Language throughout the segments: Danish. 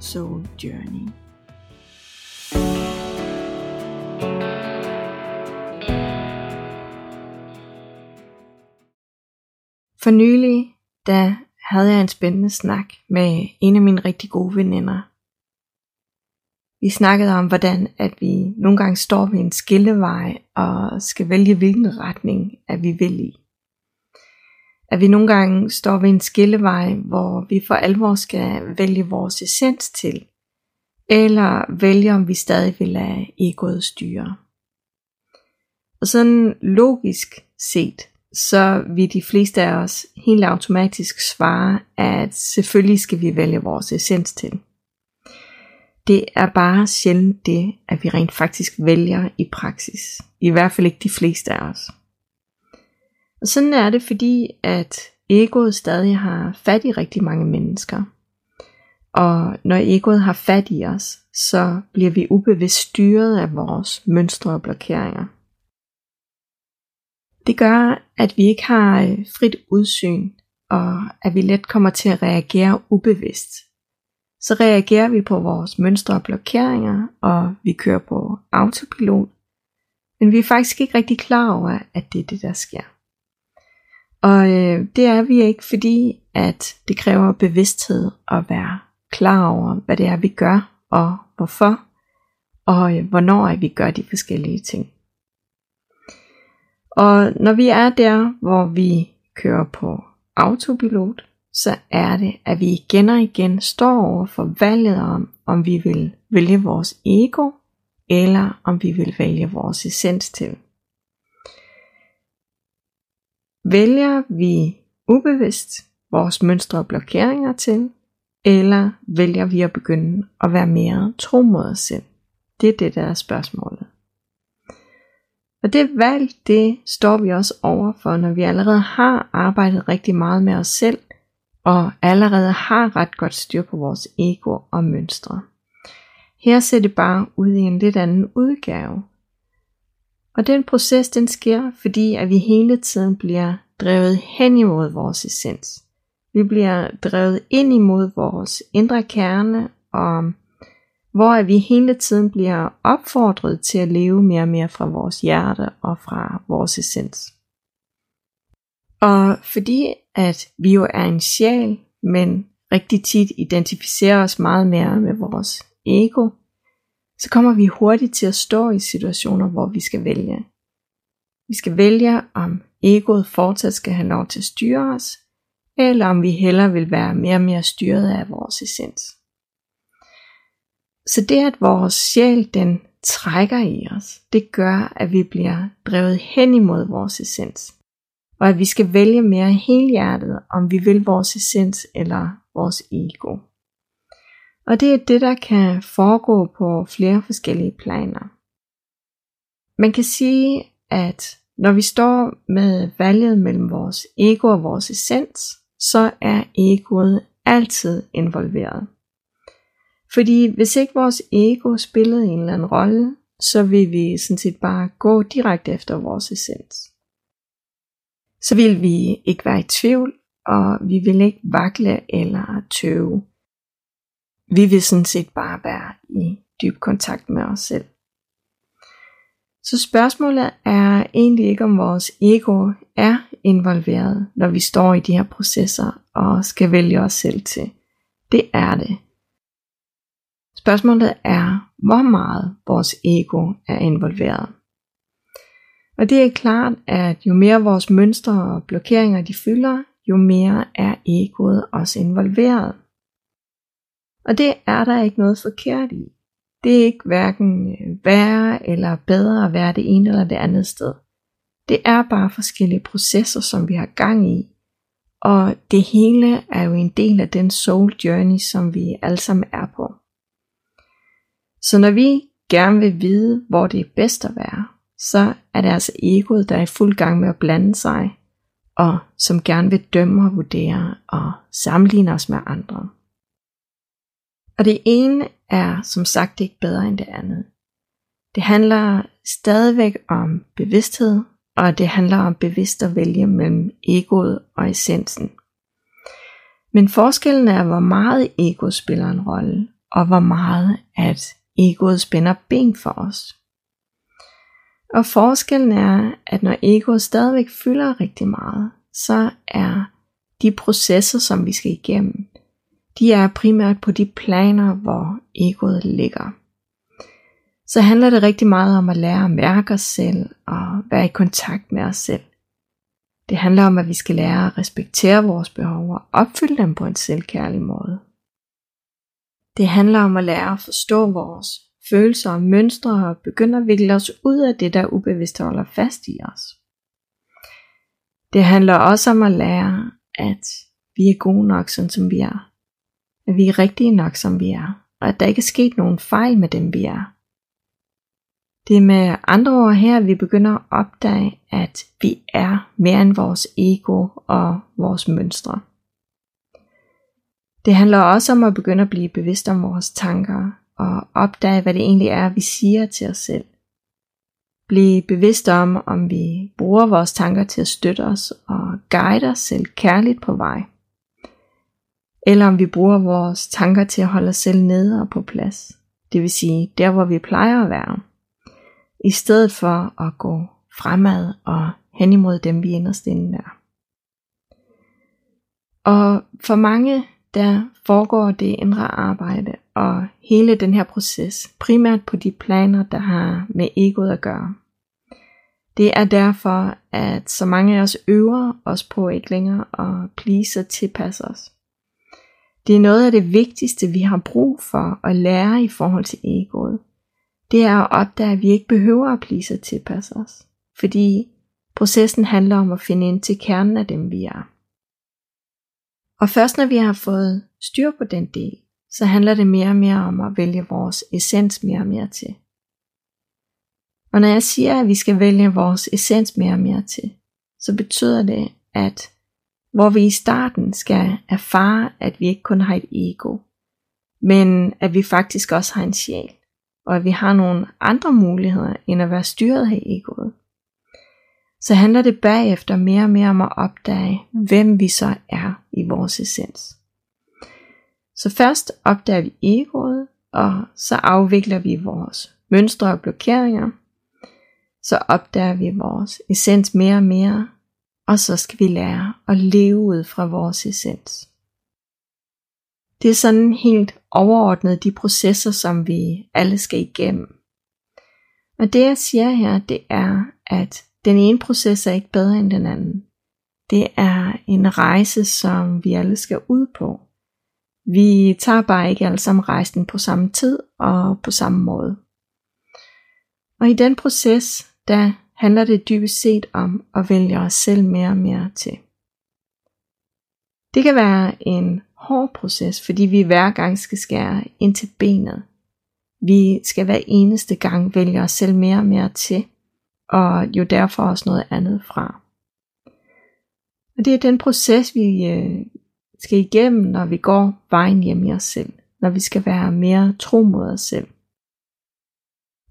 Soul Journey. For nylig, da havde jeg en spændende snak med en af mine rigtig gode veninder. Vi snakkede om, hvordan at vi nogle gange står ved en skillevej og skal vælge, hvilken retning at vi vil i. At vi nogle gange står ved en skillevej, hvor vi for alvor skal vælge vores essens til, eller vælge, om vi stadig vil lade egoet styre. Og sådan logisk set, så vil de fleste af os helt automatisk svare, at selvfølgelig skal vi vælge vores essens til. Det er bare sjældent det, at vi rent faktisk vælger i praksis. I hvert fald ikke de fleste af os. Og sådan er det, fordi at egoet stadig har fat i rigtig mange mennesker. Og når egoet har fat i os, så bliver vi ubevidst styret af vores mønstre og blokeringer. Det gør, at vi ikke har øh, frit udsyn, og at vi let kommer til at reagere ubevidst. Så reagerer vi på vores mønstre og blokeringer, og vi kører på autopilot, men vi er faktisk ikke rigtig klar over, at det er det, der sker. Og øh, det er vi ikke, fordi at det kræver bevidsthed at være klar over, hvad det er, vi gør, og hvorfor, og øh, hvornår vi gør de forskellige ting. Og når vi er der, hvor vi kører på autopilot, så er det, at vi igen og igen står over for valget om, om vi vil vælge vores ego, eller om vi vil vælge vores essens til. Vælger vi ubevidst vores mønstre og blokeringer til, eller vælger vi at begynde at være mere tro mod os selv? Det er det, der er spørgsmålet. Og det valg, det står vi også over for, når vi allerede har arbejdet rigtig meget med os selv, og allerede har ret godt styr på vores ego og mønstre. Her ser det bare ud i en lidt anden udgave. Og den proces, den sker, fordi at vi hele tiden bliver drevet hen imod vores essens. Vi bliver drevet ind imod vores indre kerne, og hvor vi hele tiden bliver opfordret til at leve mere og mere fra vores hjerte og fra vores essens. Og fordi at vi jo er en sjæl, men rigtig tit identificerer os meget mere med vores ego, så kommer vi hurtigt til at stå i situationer, hvor vi skal vælge. Vi skal vælge, om egoet fortsat skal have lov til at styre os, eller om vi hellere vil være mere og mere styret af vores essens. Så det, at vores sjæl den trækker i os, det gør, at vi bliver drevet hen imod vores essens. Og at vi skal vælge mere helhjertet, om vi vil vores essens eller vores ego. Og det er det, der kan foregå på flere forskellige planer. Man kan sige, at når vi står med valget mellem vores ego og vores essens, så er egoet altid involveret. Fordi hvis ikke vores ego spillede en eller anden rolle, så vil vi sådan set bare gå direkte efter vores essens. Så vil vi ikke være i tvivl, og vi vil ikke vakle eller tøve. Vi vil sådan set bare være i dyb kontakt med os selv. Så spørgsmålet er egentlig ikke, om vores ego er involveret, når vi står i de her processer og skal vælge os selv til. Det er det. Spørgsmålet er, hvor meget vores ego er involveret. Og det er klart, at jo mere vores mønstre og blokeringer de fylder, jo mere er egoet også involveret. Og det er der ikke noget forkert i. Det er ikke hverken øh, værre eller bedre at være det ene eller det andet sted. Det er bare forskellige processer, som vi har gang i. Og det hele er jo en del af den soul journey, som vi alle sammen er på. Så når vi gerne vil vide, hvor det er bedst at være, så er det altså egoet, der er i fuld gang med at blande sig, og som gerne vil dømme og vurdere og sammenligne os med andre. Og det ene er som sagt ikke bedre end det andet. Det handler stadigvæk om bevidsthed, og det handler om bevidst at vælge mellem egoet og essensen. Men forskellen er, hvor meget ego spiller en rolle, og hvor meget at egoet spænder ben for os. Og forskellen er, at når egoet stadigvæk fylder rigtig meget, så er de processer, som vi skal igennem, de er primært på de planer, hvor egoet ligger. Så handler det rigtig meget om at lære at mærke os selv og være i kontakt med os selv. Det handler om, at vi skal lære at respektere vores behov og opfylde dem på en selvkærlig måde. Det handler om at lære at forstå vores følelser og mønstre og begynde at vikle os ud af det, der ubevidst holder fast i os. Det handler også om at lære, at vi er gode nok, sådan som vi er. At vi er rigtige nok, som vi er. Og at der ikke er sket nogen fejl med dem, vi er. Det er med andre ord her, at vi begynder at opdage, at vi er mere end vores ego og vores mønstre. Det handler også om at begynde at blive bevidst om vores tanker og opdage, hvad det egentlig er, vi siger til os selv. Blive bevidst om, om vi bruger vores tanker til at støtte os og guide os selv kærligt på vej. Eller om vi bruger vores tanker til at holde os selv nede og på plads. Det vil sige, der hvor vi plejer at være i stedet for at gå fremad og hen imod dem, vi inderst inde er. Og for mange, der foregår det indre arbejde og hele den her proces primært på de planer, der har med egoet at gøre. Det er derfor, at så mange af os øver os på ikke længere at please og tilpasse os. Det er noget af det vigtigste, vi har brug for at lære i forhold til egoet det er at opdage, at vi ikke behøver at blive så tilpasse os. Fordi processen handler om at finde ind til kernen af dem, vi er. Og først når vi har fået styr på den del, så handler det mere og mere om at vælge vores essens mere og mere til. Og når jeg siger, at vi skal vælge vores essens mere og mere til, så betyder det, at hvor vi i starten skal erfare, at vi ikke kun har et ego, men at vi faktisk også har en sjæl og at vi har nogle andre muligheder end at være styret af egoet, så handler det bagefter mere og mere om at opdage, hvem vi så er i vores essens. Så først opdager vi egoet, og så afvikler vi vores mønstre og blokeringer. Så opdager vi vores essens mere og mere, og så skal vi lære at leve ud fra vores essens. Det er sådan helt overordnet de processer, som vi alle skal igennem. Og det jeg siger her, det er, at den ene proces er ikke bedre end den anden. Det er en rejse, som vi alle skal ud på. Vi tager bare ikke alle sammen rejsen på samme tid og på samme måde. Og i den proces, der handler det dybest set om at vælge os selv mere og mere til. Det kan være en hård proces, fordi vi hver gang skal skære ind til benet. Vi skal hver eneste gang vælge os selv mere og mere til, og jo derfor også noget andet fra. Og det er den proces, vi øh, skal igennem, når vi går vejen hjem i os selv, når vi skal være mere tro mod os selv.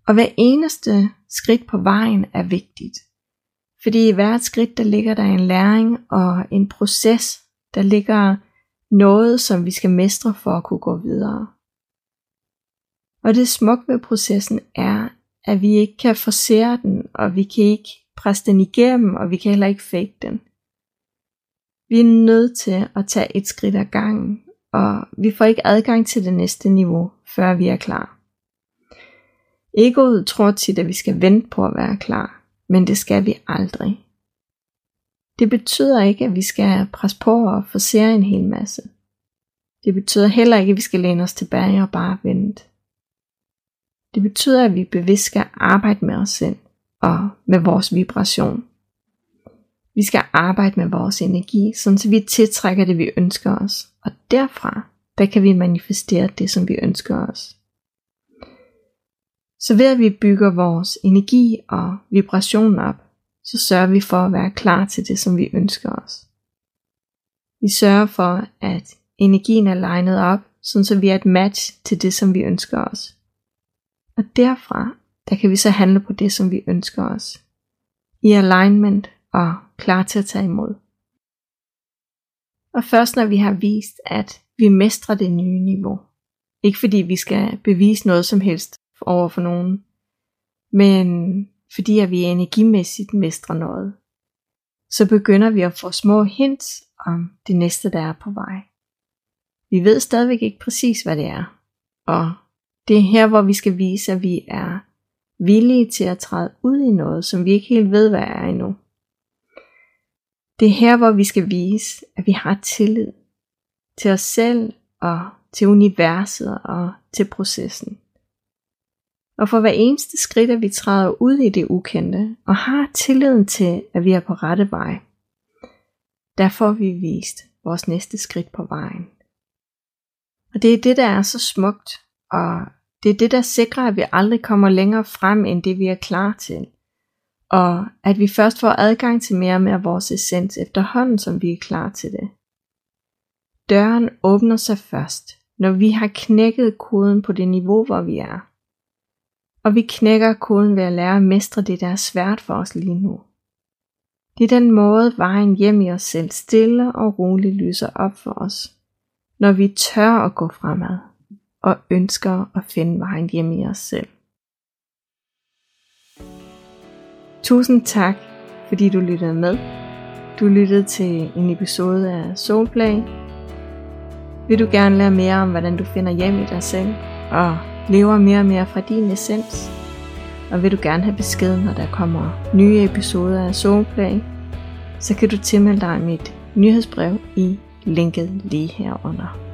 Og hver eneste skridt på vejen er vigtigt. Fordi i hvert skridt, der ligger der en læring og en proces, der ligger noget, som vi skal mestre for at kunne gå videre. Og det smukke ved processen er, at vi ikke kan forsere den, og vi kan ikke presse den igennem, og vi kan heller ikke fake den. Vi er nødt til at tage et skridt ad gangen, og vi får ikke adgang til det næste niveau, før vi er klar. Egoet tror tit, at vi skal vente på at være klar, men det skal vi aldrig. Det betyder ikke, at vi skal presse på og forsere en hel masse. Det betyder heller ikke, at vi skal læne os tilbage og bare vente. Det betyder, at vi bevidst skal arbejde med os selv og med vores vibration. Vi skal arbejde med vores energi, så vi tiltrækker det, vi ønsker os. Og derfra, der kan vi manifestere det, som vi ønsker os. Så ved at vi bygger vores energi og vibration op, så sørger vi for at være klar til det, som vi ønsker os. Vi sørger for, at energien er legnet op, sådan så vi er et match til det, som vi ønsker os. Og derfra, der kan vi så handle på det, som vi ønsker os. I alignment og klar til at tage imod. Og først når vi har vist, at vi mestrer det nye niveau. Ikke fordi vi skal bevise noget som helst over for nogen, men fordi at vi energimæssigt mestrer noget. Så begynder vi at få små hints om det næste, der er på vej. Vi ved stadigvæk ikke præcis, hvad det er. Og det er her, hvor vi skal vise, at vi er villige til at træde ud i noget, som vi ikke helt ved, hvad er endnu. Det er her, hvor vi skal vise, at vi har tillid til os selv og til universet og til processen. Og for hver eneste skridt, at vi træder ud i det ukendte og har tilliden til, at vi er på rette vej, der får vi vist vores næste skridt på vejen. Og det er det, der er så smukt, og det er det, der sikrer, at vi aldrig kommer længere frem, end det vi er klar til. Og at vi først får adgang til mere og mere vores essens efterhånden, som vi er klar til det. Døren åbner sig først, når vi har knækket koden på det niveau, hvor vi er. Og vi knækker koden ved at lære at mestre det, der er svært for os lige nu. Det er den måde, vejen hjem i os selv stille og roligt lyser op for os, når vi tør at gå fremad og ønsker at finde vejen hjem i os selv. Tusind tak, fordi du lyttede med. Du lyttede til en episode af Soulplay. Vil du gerne lære mere om, hvordan du finder hjem i dig selv og lever mere og mere fra din essens? Og vil du gerne have besked, når der kommer nye episoder af Soulplay, så kan du tilmelde dig mit nyhedsbrev i linket lige herunder.